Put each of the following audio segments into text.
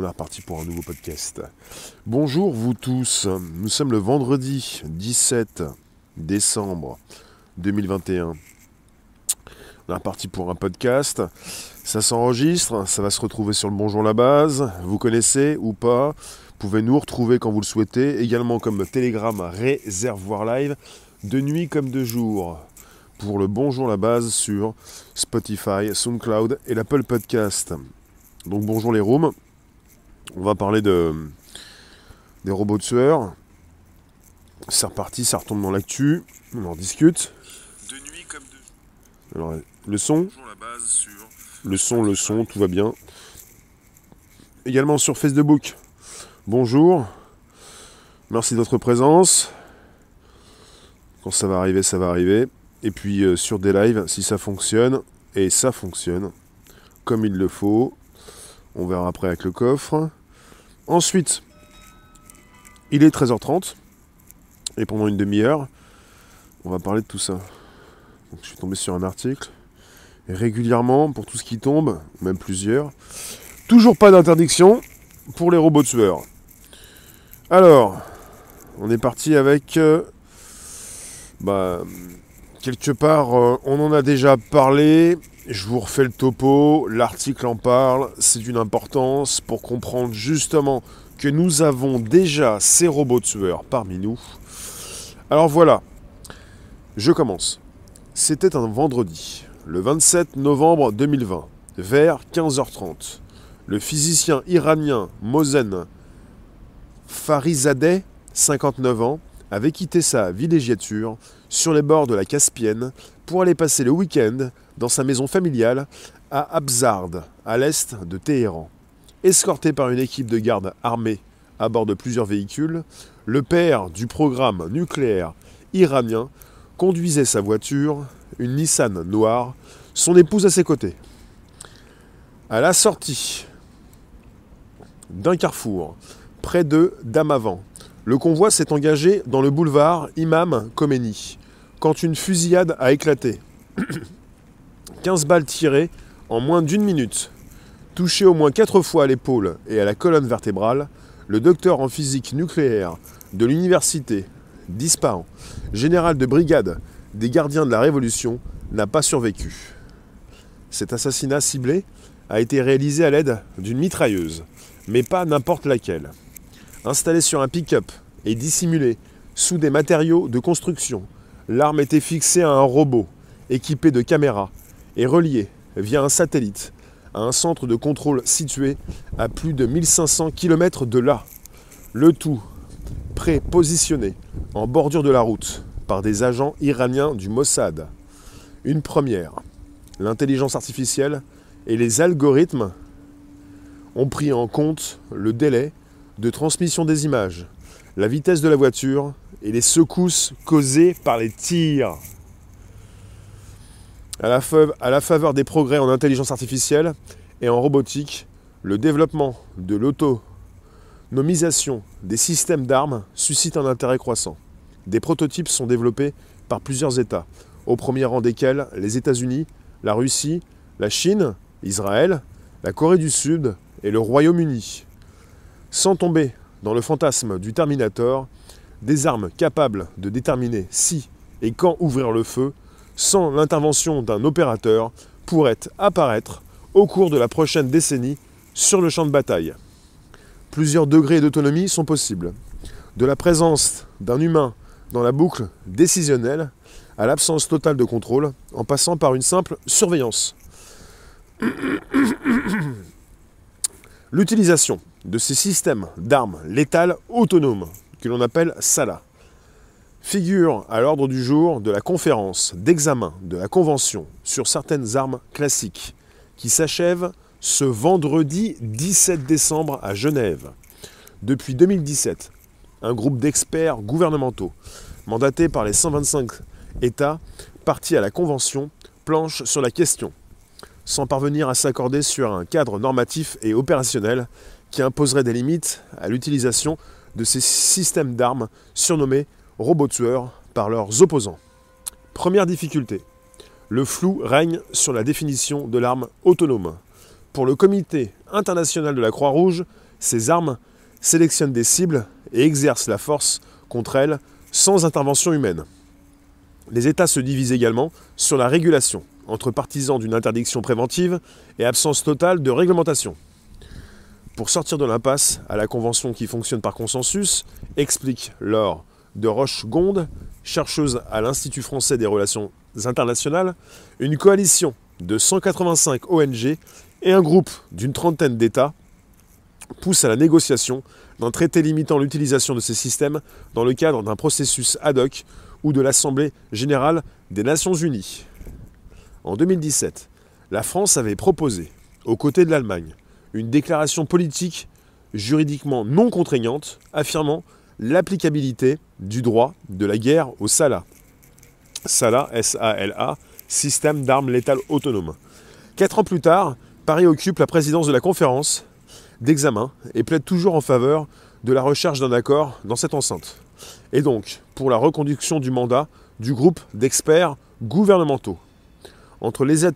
on est reparti pour un nouveau podcast. Bonjour vous tous, nous sommes le vendredi 17 décembre 2021. On est reparti pour un podcast. Ça s'enregistre, ça va se retrouver sur le Bonjour la base. Vous connaissez ou pas Vous pouvez nous retrouver quand vous le souhaitez. Également comme Telegram Réservoir Live, de nuit comme de jour pour le Bonjour la base sur Spotify, SoundCloud et l'Apple Podcast. Donc bonjour les rooms. On va parler de des robots tueurs. C'est reparti, ça retombe dans l'actu. On en discute. De nuit comme de Alors le son, Bonjour la base sur le son, le son, tout va bien. Également sur Facebook. Bonjour. Merci de votre présence. Quand ça va arriver, ça va arriver. Et puis euh, sur des lives, si ça fonctionne, et ça fonctionne comme il le faut, on verra après avec le coffre. Ensuite, il est 13h30, et pendant une demi-heure, on va parler de tout ça. Donc, je suis tombé sur un article, régulièrement, pour tout ce qui tombe, même plusieurs, toujours pas d'interdiction pour les robots tueurs. Alors, on est parti avec... euh, bah, quelque part, euh, on en a déjà parlé. Je vous refais le topo. L'article en parle. C'est d'une importance pour comprendre justement que nous avons déjà ces robots tueurs parmi nous. Alors voilà. Je commence. C'était un vendredi, le 27 novembre 2020, vers 15h30. Le physicien iranien Mohsen Farizadeh, 59 ans, avait quitté sa villégiature sur les bords de la Caspienne pour aller passer le week-end dans sa maison familiale à Abzard, à l'est de Téhéran. Escorté par une équipe de garde armée à bord de plusieurs véhicules, le père du programme nucléaire iranien conduisait sa voiture, une Nissan noire, son épouse à ses côtés. À la sortie d'un carrefour, près de Damavand, le convoi s'est engagé dans le boulevard Imam Khomeini, quand une fusillade a éclaté. 15 balles tirées en moins d'une minute. Touché au moins 4 fois à l'épaule et à la colonne vertébrale, le docteur en physique nucléaire de l'université d'Ispahan, général de brigade des gardiens de la Révolution, n'a pas survécu. Cet assassinat ciblé a été réalisé à l'aide d'une mitrailleuse, mais pas n'importe laquelle. Installée sur un pick-up et dissimulée sous des matériaux de construction, l'arme était fixée à un robot équipé de caméras et reliée via un satellite à un centre de contrôle situé à plus de 1500 km de là. Le tout pré-positionné en bordure de la route par des agents iraniens du Mossad. Une première. L'intelligence artificielle et les algorithmes ont pris en compte le délai de transmission des images, la vitesse de la voiture et les secousses causées par les tirs. À la, la faveur des progrès en intelligence artificielle et en robotique, le développement de l'autonomisation des systèmes d'armes suscite un intérêt croissant. Des prototypes sont développés par plusieurs États, au premier rang desquels les États-Unis, la Russie, la Chine, Israël, la Corée du Sud et le Royaume-Uni. Sans tomber dans le fantasme du Terminator, des armes capables de déterminer si et quand ouvrir le feu, sans l'intervention d'un opérateur, pourraient apparaître au cours de la prochaine décennie sur le champ de bataille. Plusieurs degrés d'autonomie sont possibles. De la présence d'un humain dans la boucle décisionnelle à l'absence totale de contrôle, en passant par une simple surveillance. L'utilisation de ces systèmes d'armes létales autonomes, que l'on appelle SALA, figure à l'ordre du jour de la conférence d'examen de la Convention sur certaines armes classiques, qui s'achève ce vendredi 17 décembre à Genève. Depuis 2017, un groupe d'experts gouvernementaux, mandatés par les 125 États partis à la Convention, planche sur la question, sans parvenir à s'accorder sur un cadre normatif et opérationnel qui imposerait des limites à l'utilisation de ces systèmes d'armes surnommés robots tueurs par leurs opposants. Première difficulté, le flou règne sur la définition de l'arme autonome. Pour le Comité international de la Croix-Rouge, Ces armes sélectionnent des cibles et exercent la force contre elles sans intervention humaine. Les États se divisent également sur la régulation, entre partisans d'une interdiction préventive et absence totale de réglementation. Pour sortir de l'impasse à la convention qui fonctionne par consensus, explique Laure de Roche-Gonde, chercheuse à l'Institut français des relations internationales, une coalition de 185 ONG et un groupe d'une trentaine d'États pousse à la négociation d'un traité limitant l'utilisation de ces systèmes dans le cadre d'un processus ad hoc ou de l'Assemblée générale des Nations unies. En 2017, la France avait proposé, aux côtés de l'Allemagne, une déclaration politique juridiquement non contraignante affirmant l'applicabilité du droit de la guerre au SALA. SALA, S-A-L-A, système d'armes létales autonomes. Quatre ans plus tard, Paris occupe la présidence de la conférence d'examen et plaide toujours en faveur de la recherche d'un accord dans cette enceinte. Et donc, pour la reconduction du mandat du groupe d'experts gouvernementaux. Entre les,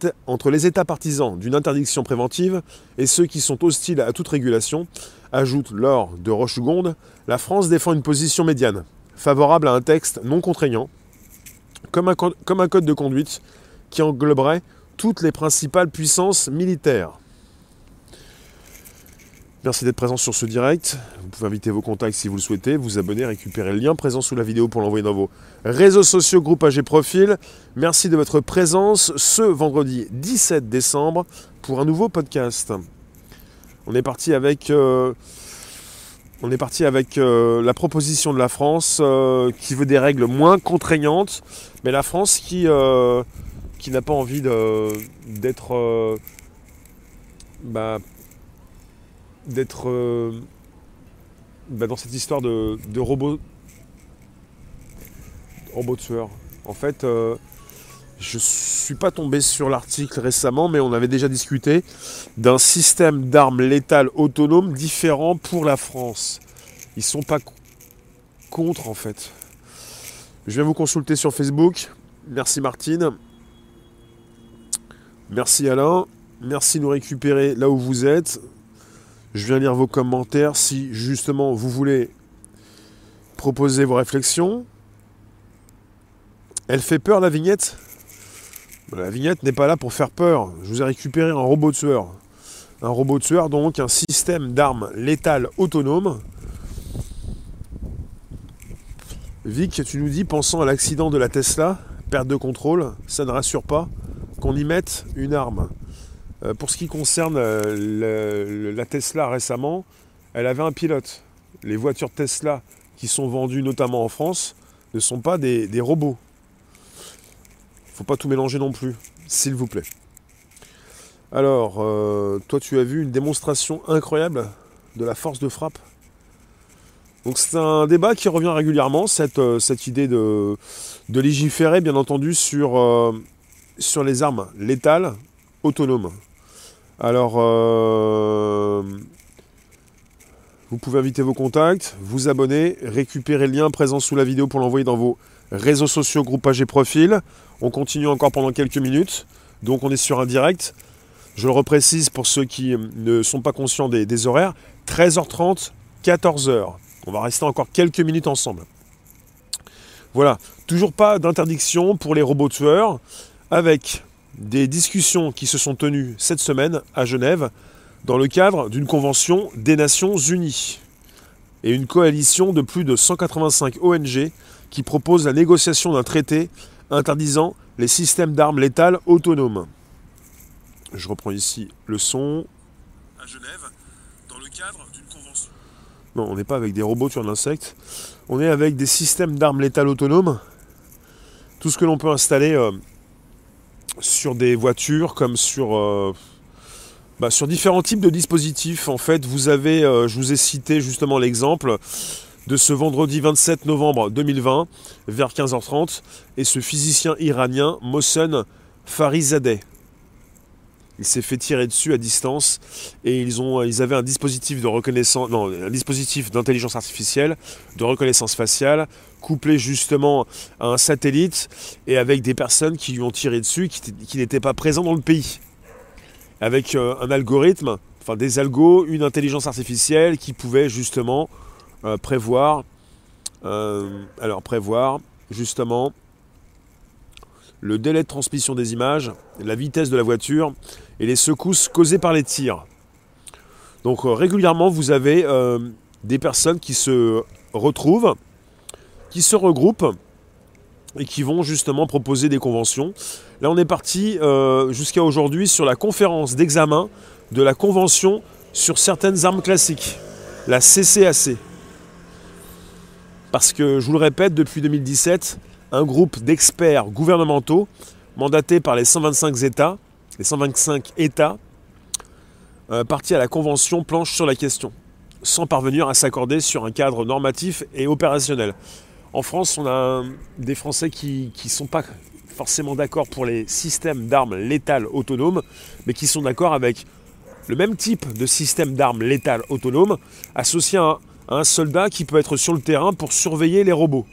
États, partisans d'une interdiction préventive et ceux qui sont hostiles à toute régulation, ajoute Laure de Rochegonde, la France défend une position médiane, favorable à un texte non contraignant, comme un code de conduite qui engloberait toutes les principales puissances militaires. Merci d'être présent sur ce direct. Vous pouvez inviter vos contacts si vous le souhaitez, vous abonner, récupérer le lien présent sous la vidéo pour l'envoyer dans vos réseaux sociaux, groupe AG Profil. Merci de votre présence ce vendredi 17 décembre pour un nouveau podcast. On est parti avec, euh, euh, la proposition de la France euh, qui veut des règles moins contraignantes, mais la France qui, n'a pas envie d'être bah, d'être euh, bah, dans cette histoire de, de robots robots tueurs. En fait, euh, je suis pas tombé sur l'article récemment, mais on avait déjà discuté d'un système d'armes létales autonomes différent pour la France. Ils sont pas co- contre en fait. Je viens vous consulter sur Facebook. Merci Martine. Merci Alain. Merci de nous récupérer là où vous êtes. Je viens lire vos commentaires si justement vous voulez proposer vos réflexions. Elle fait peur la vignette? La vignette n'est pas là pour faire peur. Je vous ai récupéré un robot tueur. Un robot tueur, donc un système d'armes létales autonomes. Vic, tu nous dis, pensant à l'accident de la Tesla, perte de contrôle, ça ne rassure pas qu'on y mette une arme. Euh, pour ce qui concerne euh, la Tesla récemment, elle avait un pilote. Les voitures Tesla qui sont vendues notamment en France ne sont pas des, robots. Faut pas tout mélanger non plus, s'il vous plaît. Alors, euh, toi tu as vu une démonstration incroyable de la force de frappe. Donc c'est un débat qui revient régulièrement, cette, cette idée de, légiférer bien entendu sur, sur les armes létales autonomes. Alors, euh, vous pouvez inviter vos contacts, vous abonner, récupérer le lien présent sous la vidéo pour l'envoyer dans vos réseaux sociaux, groupage et profil. On continue encore pendant quelques minutes, donc on est sur un direct. Je le reprécise pour ceux qui ne sont pas conscients des, des horaires, 13h30, 14h. On va rester encore quelques minutes ensemble. Voilà, toujours pas d'interdiction pour les robots tueurs, avec des discussions qui se sont tenues cette semaine à Genève dans le cadre d'une convention des Nations Unies et une coalition de plus de 185 ONG qui propose la négociation d'un traité interdisant les systèmes d'armes létales autonomes. Je reprends ici le son. À Genève, dans le cadre d'une convention. Non, on n'est pas avec des robots tueurs d'insectes. On est avec des systèmes d'armes létales autonomes. Tout ce que l'on peut installer euh, sur des voitures comme sur, euh, bah, sur différents types de dispositifs. En fait, vous avez, euh, je vous ai cité justement l'exemple de ce vendredi 27 novembre 2020 vers 15h30 et ce physicien iranien Mohsen Farizadeh. Il s'est fait tirer dessus à distance et ils, ont, ils avaient un dispositif de reconnaissance, non, un dispositif d'intelligence artificielle, de reconnaissance faciale, couplé justement à un satellite et avec des personnes qui lui ont tiré dessus qui, n'étaient pas présents dans le pays. Avec euh, un algorithme enfin des algos, une intelligence artificielle qui pouvait justement euh, prévoir, euh, alors prévoir justement le délai de transmission des images, la vitesse de la voiture et les secousses causées par les tirs. Donc euh, régulièrement, vous avez des personnes qui se retrouvent, qui se regroupent et qui vont justement proposer des conventions. Là, on est parti jusqu'à aujourd'hui sur la conférence d'examen de la Convention sur certaines armes classiques, la CCAC. Parce que, je vous le répète, depuis 2017, un groupe d'experts gouvernementaux, mandatés par les 125 États, les 125 États, euh, partis à la Convention, planche sur la question, sans parvenir à s'accorder sur un cadre normatif et opérationnel. En France, on a des Français qui ne sont pas forcément d'accord pour les systèmes d'armes létales autonomes, mais qui sont d'accord avec le même type de système d'armes létales autonomes associé à un, soldat qui peut être sur le terrain pour surveiller les robots.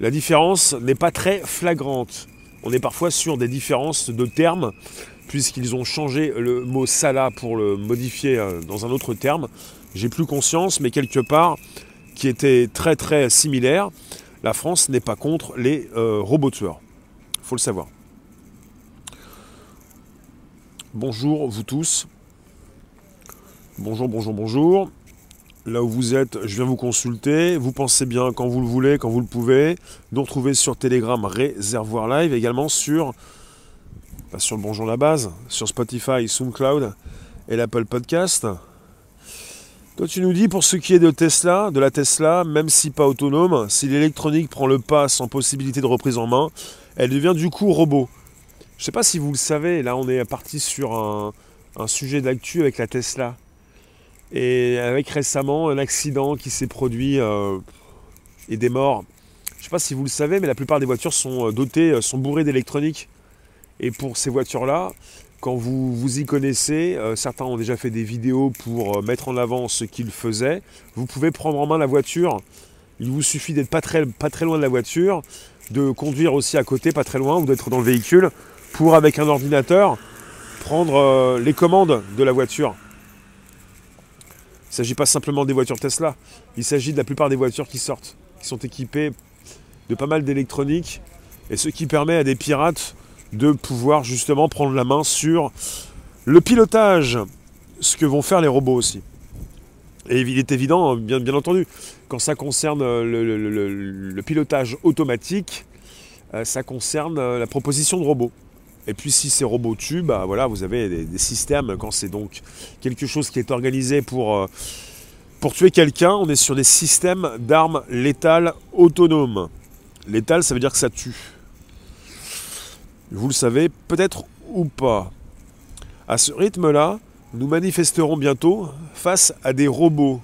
La différence n'est pas très flagrante. On est parfois sur des différences de termes, puisqu'ils ont changé le mot Salah pour le modifier euh, dans un autre terme. J'ai plus conscience, mais quelque part, qui était très très similaire, la France n'est pas contre les euh, robots tueurs. Faut le savoir. Bonjour vous tous. Bonjour, bonjour, bonjour. Là où vous êtes, je viens vous consulter. Vous pensez bien quand vous le voulez, quand vous le pouvez. Nous retrouver sur Telegram Réservoir Live, également sur, pas sur le Bonjour la base, sur Spotify, SoundCloud et l'Apple Podcast. Toi, tu nous dis pour ce qui est de Tesla, de la Tesla, même si pas autonome, si l'électronique prend le pas sans possibilité de reprise en main, elle devient du coup robot. Je ne sais pas si vous le savez, là on est parti sur un, sujet d'actu avec la Tesla. Et avec récemment un accident qui s'est produit euh, et des morts. Je ne sais pas si vous le savez, mais la plupart des voitures sont euh, dotées, euh, sont bourrées d'électronique. Et pour ces voitures-là, quand vous vous y connaissez, certains ont déjà fait des vidéos pour mettre en avant ce qu'ils faisaient, vous pouvez prendre en main la voiture. Il vous suffit d'être pas très, loin de la voiture, de conduire aussi à côté, pas très loin, ou d'être dans le véhicule, pour, avec un ordinateur, prendre les commandes de la voiture. Il ne s'agit pas simplement des voitures Tesla, il s'agit de la plupart des voitures qui sortent, qui sont équipées de pas mal d'électronique, et ce qui permet à des pirates de pouvoir justement prendre la main sur le pilotage, ce que vont faire les robots aussi. Et il est évident, bien, bien entendu, quand ça concerne le pilotage automatique, euh, ça concerne euh, la proposition de robots. Et puis si ces robots tuent, bah voilà, vous avez des, systèmes, quand c'est donc quelque chose qui est organisé pour, euh, pour tuer quelqu'un, on est sur des systèmes d'armes létales autonomes. Létales, ça veut dire que ça tue. Vous le savez, peut-être ou pas. À ce rythme-là, nous manifesterons bientôt face à des robots.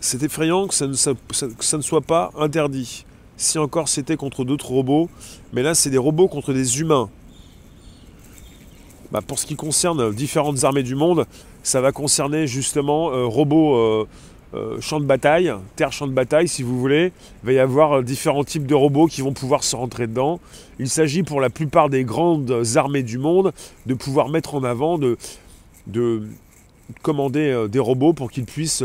C'est effrayant que ça ne soit pas interdit. Si encore c'était contre d'autres robots, mais là c'est des robots contre des humains. Bah, pour ce qui concerne différentes armées du monde, ça va concerner justement euh, robots euh, euh, champ de bataille, terre champ de bataille si vous voulez. Il va y avoir différents types de robots qui vont pouvoir se rentrer dedans. Il s'agit pour la plupart des grandes armées du monde de pouvoir mettre en avant, de, de commander des robots pour qu'ils puissent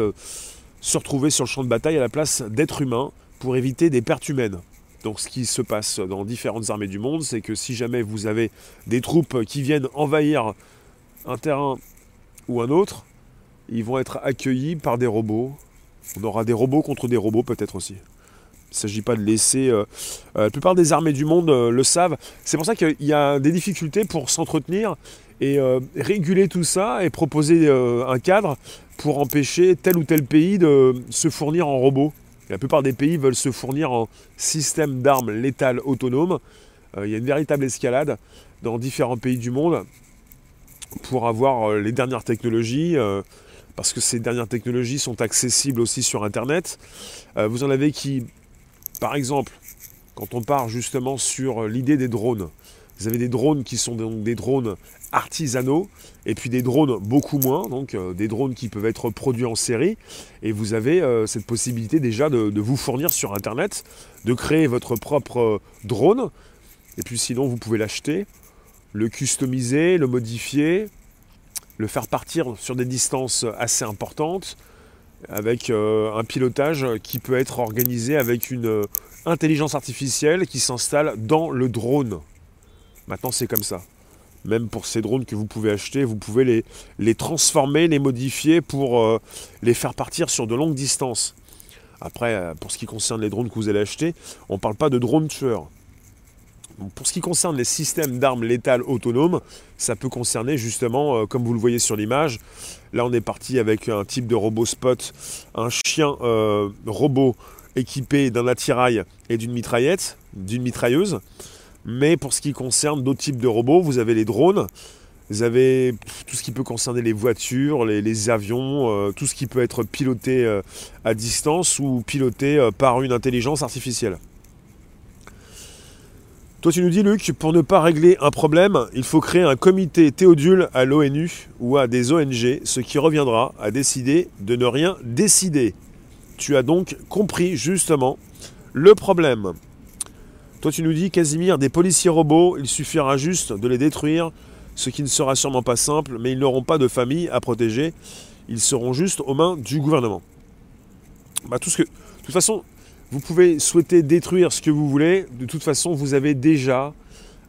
se retrouver sur le champ de bataille à la place d'êtres humains pour éviter des pertes humaines. Donc ce qui se passe dans différentes armées du monde, c'est que si jamais vous avez des troupes qui viennent envahir un terrain ou un autre, ils vont être accueillis par des robots. On aura des robots contre des robots peut-être aussi. Il ne s'agit pas de laisser... Euh, euh, la plupart des armées du monde euh, le savent. C'est pour ça qu'il y a des difficultés pour s'entretenir et réguler tout ça et proposer un cadre pour empêcher tel ou tel pays de se fournir en robots la plupart des pays veulent se fournir en système d'armes létales autonomes. Euh, il y a une véritable escalade dans différents pays du monde pour avoir euh, les dernières technologies, euh, parce que ces dernières technologies sont accessibles aussi sur Internet. vous en avez qui, par exemple, quand on part justement sur l'idée des drones, vous avez des drones qui sont donc des drones artisanaux et puis des drones beaucoup moins, donc euh, des drones qui peuvent être produits en série. Et vous avez euh, cette possibilité déjà de, vous fournir sur Internet, de créer votre propre euh, drone. Et puis sinon, vous pouvez l'acheter, le customiser, le modifier, le faire partir sur des distances assez importantes, avec un pilotage qui peut être organisé avec une intelligence artificielle qui s'installe dans le drone. Maintenant, c'est comme ça. Même pour ces drones que vous pouvez acheter, vous pouvez les, transformer, les modifier pour euh, les faire partir sur de longues distances. Après, pour ce qui concerne les drones que vous allez acheter, on ne parle pas de drones tueurs. Pour ce qui concerne les systèmes d'armes létales autonomes, ça peut concerner justement, comme vous le voyez sur l'image, là on est parti avec un type de robot spot, un chien robot équipé d'un attirail et d'une mitraillette, d'une mitrailleuse. Mais pour ce qui concerne d'autres types de robots, vous avez les drones, vous avez tout ce qui peut concerner les voitures, les, avions, euh, tout ce qui peut être piloté euh, à distance ou piloté euh, par une intelligence artificielle. Toi tu nous dis Luc, pour ne pas régler un problème, il faut créer un comité théodule à l'ONU ou à des ONG, ce qui reviendra à décider de ne rien décider. Tu as donc compris justement le problème. Toi tu nous dis Casimir, des policiers robots, il suffira juste de les détruire, ce qui ne sera sûrement pas simple, mais ils n'auront pas de famille à protéger, ils seront juste aux mains du gouvernement. Bah, tout ce que, de toute façon, vous pouvez souhaiter détruire ce que vous voulez, de toute façon vous avez déjà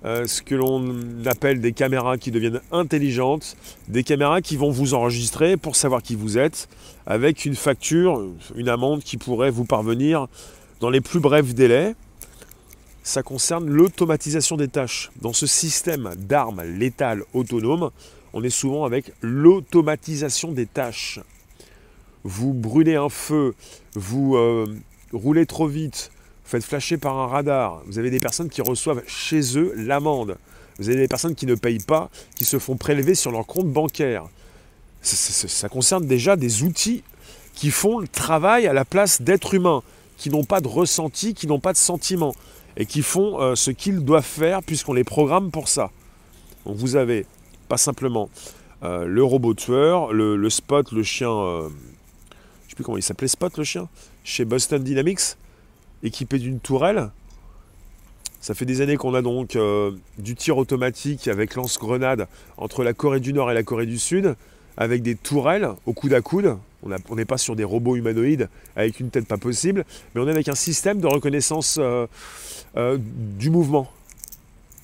euh, ce que l'on appelle des caméras qui deviennent intelligentes, des caméras qui vont vous enregistrer pour savoir qui vous êtes, avec une facture, une amende qui pourrait vous parvenir dans les plus brefs délais. Ça concerne l'automatisation des tâches. Dans ce système d'armes létales autonomes, on est souvent avec l'automatisation des tâches. Vous brûlez un feu, vous euh, roulez trop vite, faites flasher par un radar, vous avez des personnes qui reçoivent chez eux l'amende, vous avez des personnes qui ne payent pas, qui se font prélever sur leur compte bancaire. Ça, concerne déjà des outils qui font le travail à la place d'êtres humains, qui n'ont pas de ressenti, qui n'ont pas de sentiment, et qui font euh, ce qu'ils doivent faire puisqu'on les programme pour ça. Donc vous avez pas simplement euh, le robot tueur, le, spot, le chien, euh, je sais plus comment il s'appelait spot le chien, chez Boston Dynamics, équipé d'une tourelle. Ça fait des années qu'on a donc euh, du tir automatique avec lance-grenade entre la Corée du Nord et la Corée du Sud, avec des tourelles au coude à coude. On n'est pas sur des robots humanoïdes avec une tête pas possible, mais on est avec un système de reconnaissance euh, euh, du mouvement,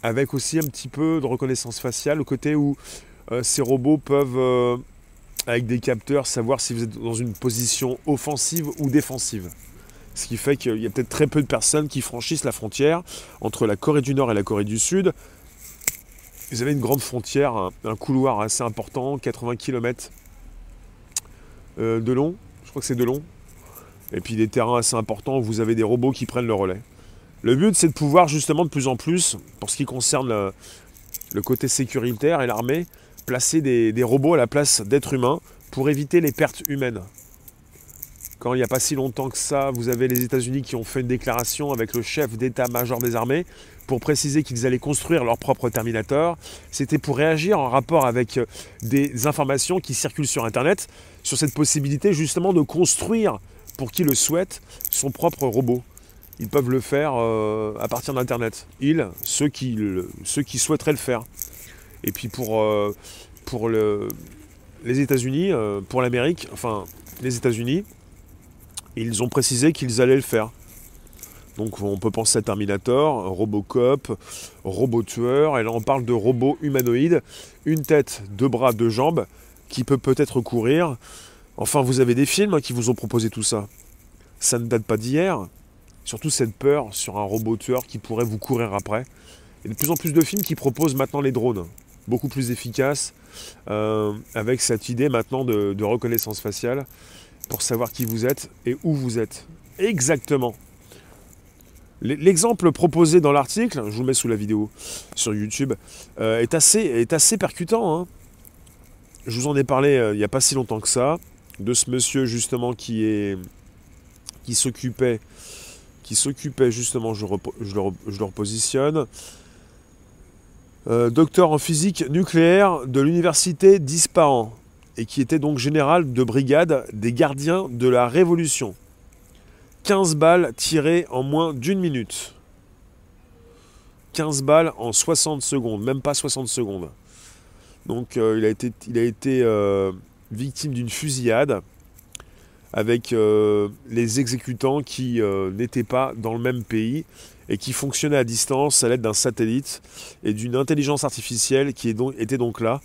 avec aussi un petit peu de reconnaissance faciale, au côté où ces robots peuvent, avec des capteurs, savoir si vous êtes dans une position offensive ou défensive. Ce qui fait qu'il y a peut-être très peu de personnes qui franchissent la frontière entre la Corée du Nord et la Corée du Sud. Vous avez une grande frontière, un, couloir assez important, 80 km euh, de long, je crois que c'est de long. Et puis des terrains assez importants où vous avez des robots qui prennent le relais. Le but, c'est de pouvoir justement de plus en plus, pour ce qui concerne le, côté sécuritaire et l'armée, placer des robots à la place d'êtres humains pour éviter les pertes humaines. Quand il n'y a pas si longtemps que ça, vous avez les États-Unis qui ont fait une déclaration avec le chef d'état-major des armées pour préciser qu'ils allaient construire leur propre Terminator. C'était pour réagir en rapport avec euh, des informations qui circulent sur Internet sur cette possibilité justement de construire, pour qui le souhaite, son propre robot. Ils peuvent le faire euh, à partir d'Internet. Ils, ceux qui, ceux qui souhaiteraient le faire. Et puis pour, euh, pour le, les États-Unis, pour l'Amérique, enfin les États-Unis, ils ont précisé qu'ils allaient le faire. Donc on peut penser à Terminator, Robocop, Robot Tueur, et là on parle de robot humanoïde, une tête, deux bras, deux jambes, qui peut peut-être courir. Enfin, vous avez des films qui vous ont proposé tout ça. Ça ne date pas d'hier. Surtout cette peur sur un robot tueur qui pourrait vous courir après. Il y a de plus en plus de films qui proposent maintenant les drones, beaucoup plus efficaces, euh, avec cette idée maintenant de reconnaissance faciale pour savoir qui vous êtes et où vous êtes. Exactement. L'exemple proposé dans l'article, je vous le mets sous la vidéo sur YouTube, euh, est, assez, percutant. Hein. Je vous en ai parlé euh, il n'y a pas si longtemps que ça, de ce monsieur justement qui est qui s'occupait qui s'occupait justement, je, je, le, repositionne, euh, docteur en physique nucléaire de l'université d'Ispahan et qui était donc général de brigade des gardiens de la Révolution. 15 balles tirées en moins d'une minute. 15 balles en 60 secondes, même pas 60 secondes. Donc euh, il a été, euh, victime d'une fusillade avec euh, les exécutants qui n'étaient pas dans le même pays et qui fonctionnaient à distance à l'aide d'un satellite et d'une intelligence artificielle qui était donc là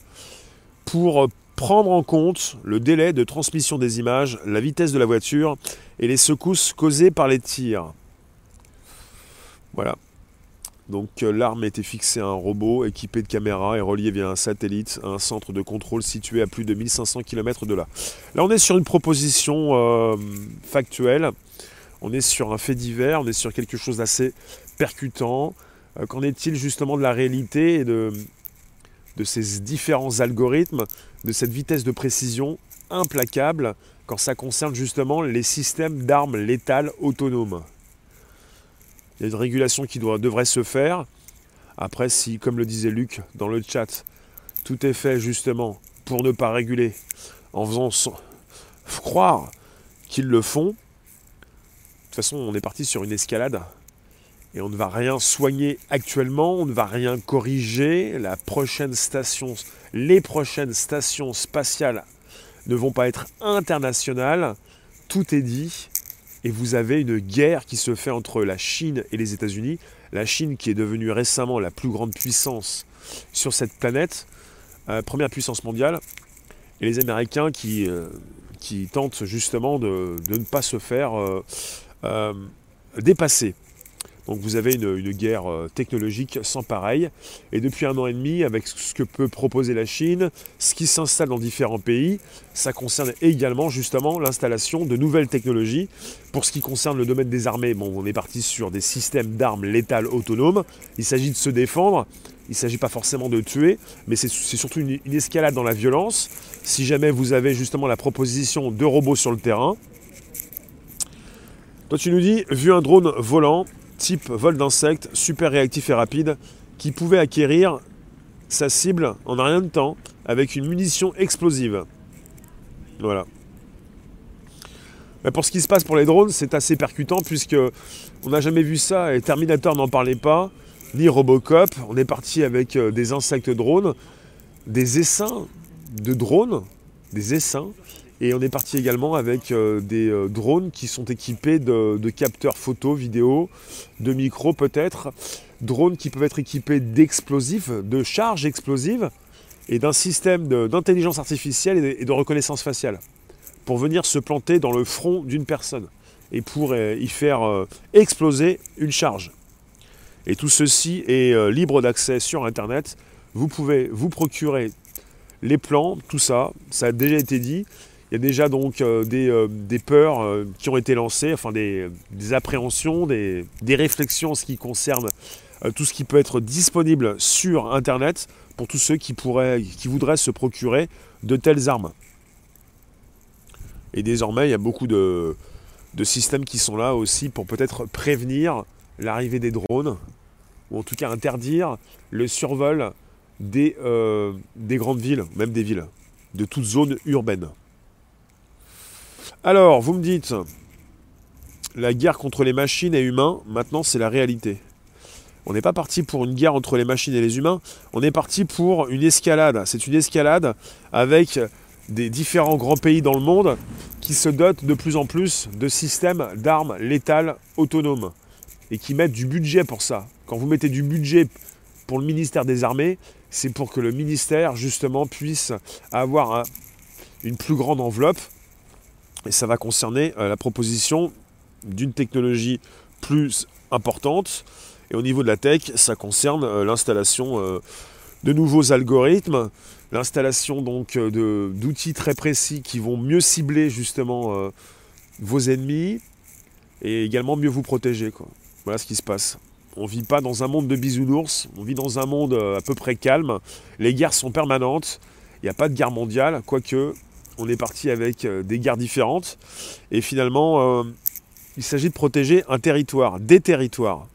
pour prendre en compte le délai de transmission des images, la vitesse de la voiture et les secousses causées par les tirs. Voilà. Donc euh, l'arme était fixée à un robot équipé de caméras et relié via un satellite à un centre de contrôle situé à plus de 1500 km de là. Là on est sur une proposition euh, factuelle, on est sur un fait divers, on est sur quelque chose d'assez percutant. Euh, qu'en est-il justement de la réalité et de, de ces différents algorithmes, de cette vitesse de précision implacable quand ça concerne justement les systèmes d'armes létales autonomes il y a une régulation qui doit, devrait se faire. Après, si, comme le disait Luc dans le chat, tout est fait justement pour ne pas réguler, en faisant croire qu'ils le font, de toute façon, on est parti sur une escalade et on ne va rien soigner actuellement, on ne va rien corriger. Les prochaines stations spatiales ne vont pas être internationales. Tout est dit et vous avez une guerre qui se fait entre la Chine et les États-Unis. La Chine qui est devenue récemment la plus grande puissance sur cette planète, euh, première puissance mondiale, et les Américains qui, euh, tentent justement de, ne pas se faire euh, dépasser. Donc vous avez une, guerre euh, technologique sans pareil. Et depuis un an et demi, avec ce que peut proposer la Chine, ce qui s'installe dans différents pays, ça concerne également justement l'installation de nouvelles technologies. Pour ce qui concerne le domaine des armées, bon, on est parti sur des systèmes d'armes létales autonomes. Il s'agit de se défendre. Il ne s'agit pas forcément de tuer, mais c'est surtout une, une escalade dans la violence. Si jamais vous avez justement la proposition de robots sur le terrain, toi, tu nous dis, vu un drone volant, type vol d'insectes, super réactif et rapide, qui pouvait acquérir sa cible en rien de temps avec une munition explosive. Voilà. Mais pour ce qui se passe pour les drones, c'est assez percutant puisque on n'a jamais vu ça et Terminator n'en parlait pas, ni Robocop. On est parti avec euh, des insectes drones, des essaims de drones, des essaims et on est parti également avec euh, des euh, drones qui sont équipés de, capteurs photo, vidéo, de micros peut-être. Drones qui peuvent être équipés d'explosifs, de charges explosives et d'un système d'intelligence artificielle et de, reconnaissance faciale pour venir se planter dans le front d'une personne et pour euh, y faire exploser une charge. Et tout ceci est libre d'accès sur Internet. Vous pouvez vous procurer les plans, tout ça, ça a déjà été dit. Il y a déjà donc euh, euh, des, peurs euh, qui ont été lancées, enfin des, appréhensions, des, réflexions en ce qui concerne tout ce qui peut être disponible sur Internet pour tous ceux qui, pourraient, qui voudraient se procurer de telles armes. Et désormais, il y a beaucoup de, systèmes qui sont là aussi pour peut-être prévenir l'arrivée des drones, ou en tout cas interdire le survol des, des grandes villes, même des villes, de toutes zones urbaines. Alors, vous me dites, la guerre contre les machines et humains, maintenant c'est la réalité. On n'est pas parti pour une guerre entre les machines et les humains, on est parti pour une escalade. C'est une escalade avec des différents grands pays dans le monde qui se dotent de plus en plus de systèmes d'armes létales autonomes et qui mettent du budget pour ça. Quand vous mettez du budget pour le ministère des Armées, c'est pour que le ministère justement puisse avoir une plus grande enveloppe et ça va concerner euh, la proposition d'une technologie plus importante. Et au niveau de la tech, ça concerne euh, l'installation euh, de nouveaux algorithmes, l'installation donc d'outils très précis qui vont mieux cibler justement vos ennemis et également mieux vous protéger. Voilà ce qui se passe. On ne vit pas dans un monde de bisounours, on vit dans un monde à peu près calme. Les guerres sont permanentes, il n'y a pas de guerre mondiale, quoique on est parti avec euh, des guerres différentes. Et finalement, euh, il s'agit de protéger un territoire, des territoires.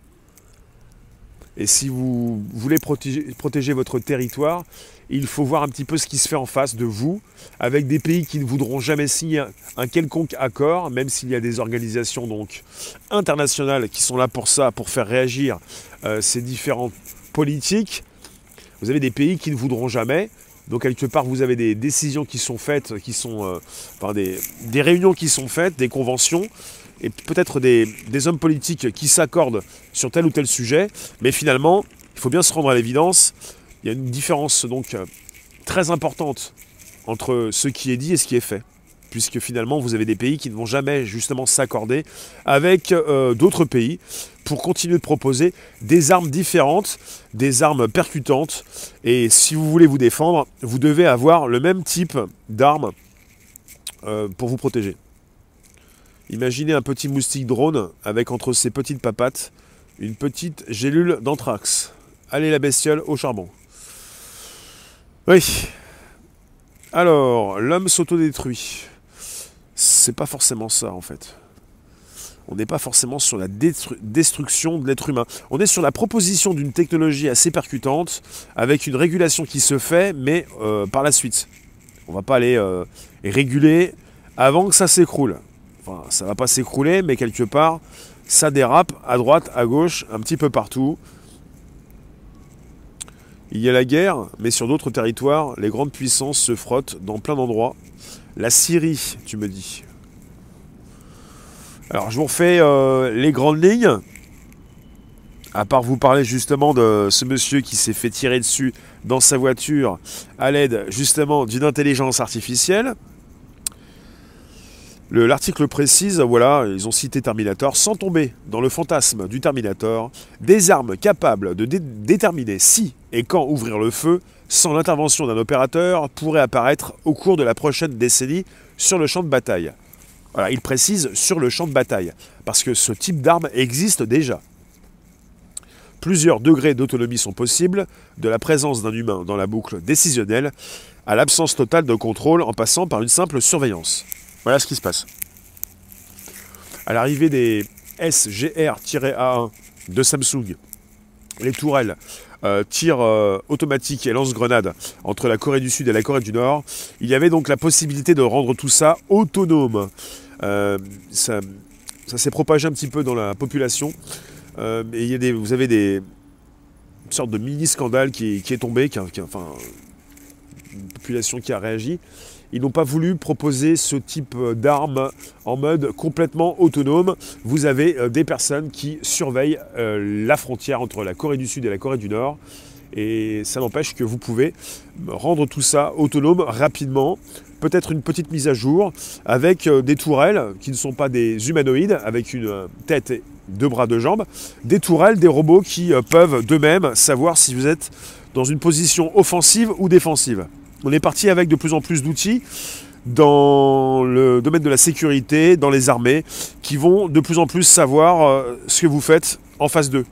Et si vous voulez protéger, votre territoire, il faut voir un petit peu ce qui se fait en face de vous, avec des pays qui ne voudront jamais signer un quelconque accord, même s'il y a des organisations internationales qui sont là pour ça, pour faire réagir euh, ces différentes politiques. Vous avez des pays qui ne voudront jamais. Donc quelque part, vous avez des décisions qui sont faites, sont, euh, des, des réunions qui sont faites, des conventions et peut-être des, hommes politiques qui s'accordent sur tel ou tel sujet, mais finalement, il faut bien se rendre à l'évidence, il y a une différence donc euh, très importante entre ce qui est dit et ce qui est fait. Puisque finalement, vous avez des pays qui ne vont jamais justement s'accorder avec euh, d'autres pays pour continuer de proposer des armes différentes, des armes percutantes. Et si vous voulez vous défendre, vous devez avoir le même type d'armes euh, pour vous protéger. Imaginez un petit moustique drone avec entre ses petites papates une petite gélule d'anthrax. Allez la bestiole au charbon. Oui. Alors, l'homme s'autodétruit. C'est pas forcément ça en fait. On n'est pas forcément sur la destruction de l'être humain. On est sur la proposition d'une technologie assez percutante, avec une régulation qui se fait, mais euh, par la suite. On ne va pas aller euh, réguler avant que ça s'écroule. Enfin, ça va pas s'écrouler, mais quelque part, ça dérape à droite, à gauche, un petit peu partout. Il y a la guerre, mais sur d'autres territoires, les grandes puissances se frottent dans plein d'endroits. La Syrie, tu me dis. Alors, je vous refais euh, les grandes lignes. À part vous parler justement de ce monsieur qui s'est fait tirer dessus dans sa voiture à l'aide justement d'une intelligence artificielle. L'article précise, voilà, ils ont cité Terminator, sans tomber dans le fantasme du Terminator, des armes capables de déterminer si et quand ouvrir le feu, sans l'intervention d'un opérateur, pourraient apparaître au cours de la prochaine décennie sur le champ de bataille. Il précise sur le champ de bataille, parce que ce type d'arme existe déjà. Plusieurs degrés d'autonomie sont possibles, de la présence d'un humain dans la boucle décisionnelle à l'absence totale de contrôle en passant par une simple surveillance. Voilà ce qui se passe. À l'arrivée des SGR-A1 de Samsung, les tourelles, euh, tir euh, et lance-grenades entre la Corée du Sud et la Corée du Nord, il y avait donc la possibilité de rendre tout ça autonome. Euh, ça, s'est propagé un petit peu dans la population. des, vous avez des une sorte de mini-scandale qui, est tombé, qui, enfin, une population qui a réagi ils n'ont pas voulu proposer ce type euh, d'armes en mode complètement autonome. Vous avez euh, des personnes qui surveillent euh, la frontière entre la Corée du Sud et la Corée du Nord. Et ça n'empêche que vous pouvez rendre tout ça autonome rapidement. Peut-être une petite mise à jour avec des tourelles qui ne sont pas des humanoïdes, avec une tête deux bras, deux jambes. Des tourelles, des robots qui peuvent d'eux-mêmes savoir si vous êtes dans une position offensive ou défensive. On est parti avec de plus en plus d'outils dans le domaine de la sécurité, dans les armées, qui vont de plus en plus savoir euh, ce que vous faites en face d'eux,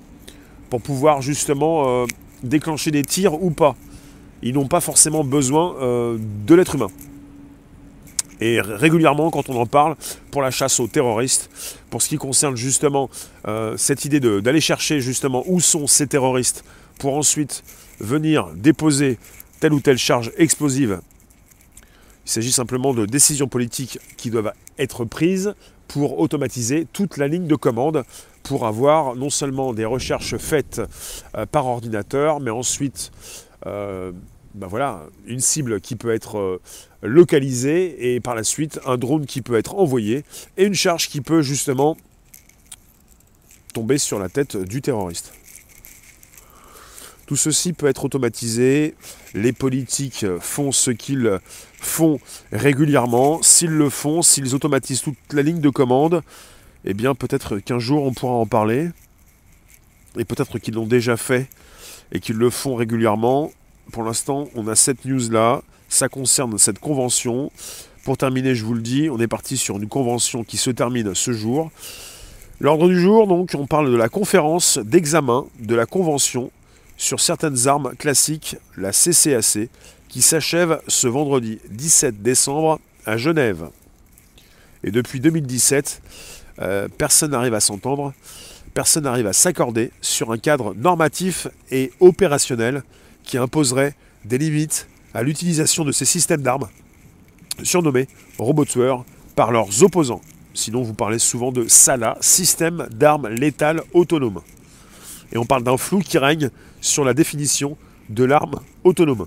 pour pouvoir justement euh, déclencher des tirs ou pas. Ils n'ont pas forcément besoin euh, de l'être humain. Et régulièrement, quand on en parle, pour la chasse aux terroristes, pour ce qui concerne justement cette idée d'aller chercher justement où sont ces terroristes, pour ensuite venir déposer telle ou telle charge explosive. Il s'agit simplement de décisions politiques qui doivent être prises pour automatiser toute la ligne de commande, pour avoir non seulement des recherches faites euh, par ordinateur, mais ensuite euh, ben voilà, une cible qui peut être euh, localisée et par la suite un drone qui peut être envoyé et une charge qui peut justement tomber sur la tête du terroriste. Tout ceci peut être automatisé. Les politiques font ce qu'ils font régulièrement. S'ils le font, s'ils automatisent toute la ligne de commande, eh bien peut-être qu'un jour on pourra en parler. Et peut-être qu'ils l'ont déjà fait et qu'ils le font régulièrement. Pour l'instant, on a cette news-là. Ça concerne cette convention. Pour terminer, je vous le dis, on est parti sur une convention qui se termine ce jour. L'ordre du jour, donc, on parle de la conférence d'examen de la convention sur certaines armes classiques, la CCAC, qui s'achève ce vendredi 17 décembre à Genève. Et depuis 2017, euh, personne n'arrive à s'entendre personne n'arrive à s'accorder sur un cadre normatif et opérationnel qui imposerait des limites à l'utilisation de ces systèmes d'armes, surnommés robots par leurs opposants. Sinon, vous parlez souvent de SALA, système d'armes létales autonomes. Et on parle d'un flou qui règne sur la définition de l'arme autonome.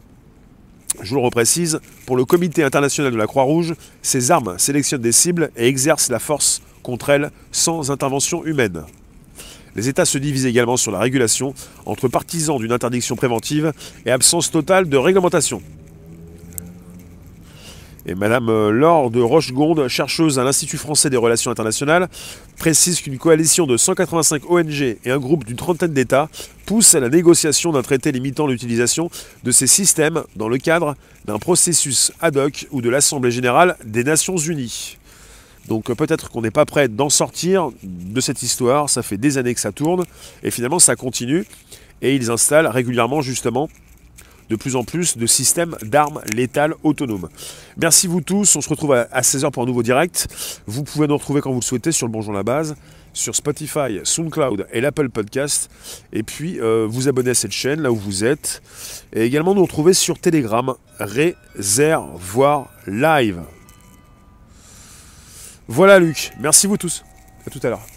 Je vous le reprécise, pour le Comité international de la Croix-Rouge, ces armes sélectionnent des cibles et exercent la force contre elles sans intervention humaine. Les États se divisent également sur la régulation entre partisans d'une interdiction préventive et absence totale de réglementation. Et Madame euh, Laure de Rochegonde, chercheuse à l'Institut français des relations internationales, précise qu'une coalition de 185 ONG et un groupe d'une trentaine d'États poussent à la négociation d'un traité limitant l'utilisation de ces systèmes dans le cadre d'un processus ad hoc ou de l'Assemblée générale des Nations unies. Donc euh, peut-être qu'on n'est pas prêt d'en sortir de cette histoire, ça fait des années que ça tourne, et finalement ça continue, et ils installent régulièrement justement de plus en plus de systèmes d'armes létales autonomes. Merci vous tous, on se retrouve à 16h pour un nouveau direct. Vous pouvez nous retrouver quand vous le souhaitez sur le Bonjour la Base, sur Spotify, SoundCloud et l'Apple Podcast. Et puis euh, vous abonner à cette chaîne là où vous êtes. Et également nous retrouver sur Telegram, Réservoir Live. Voilà Luc, merci vous tous. À tout à l'heure.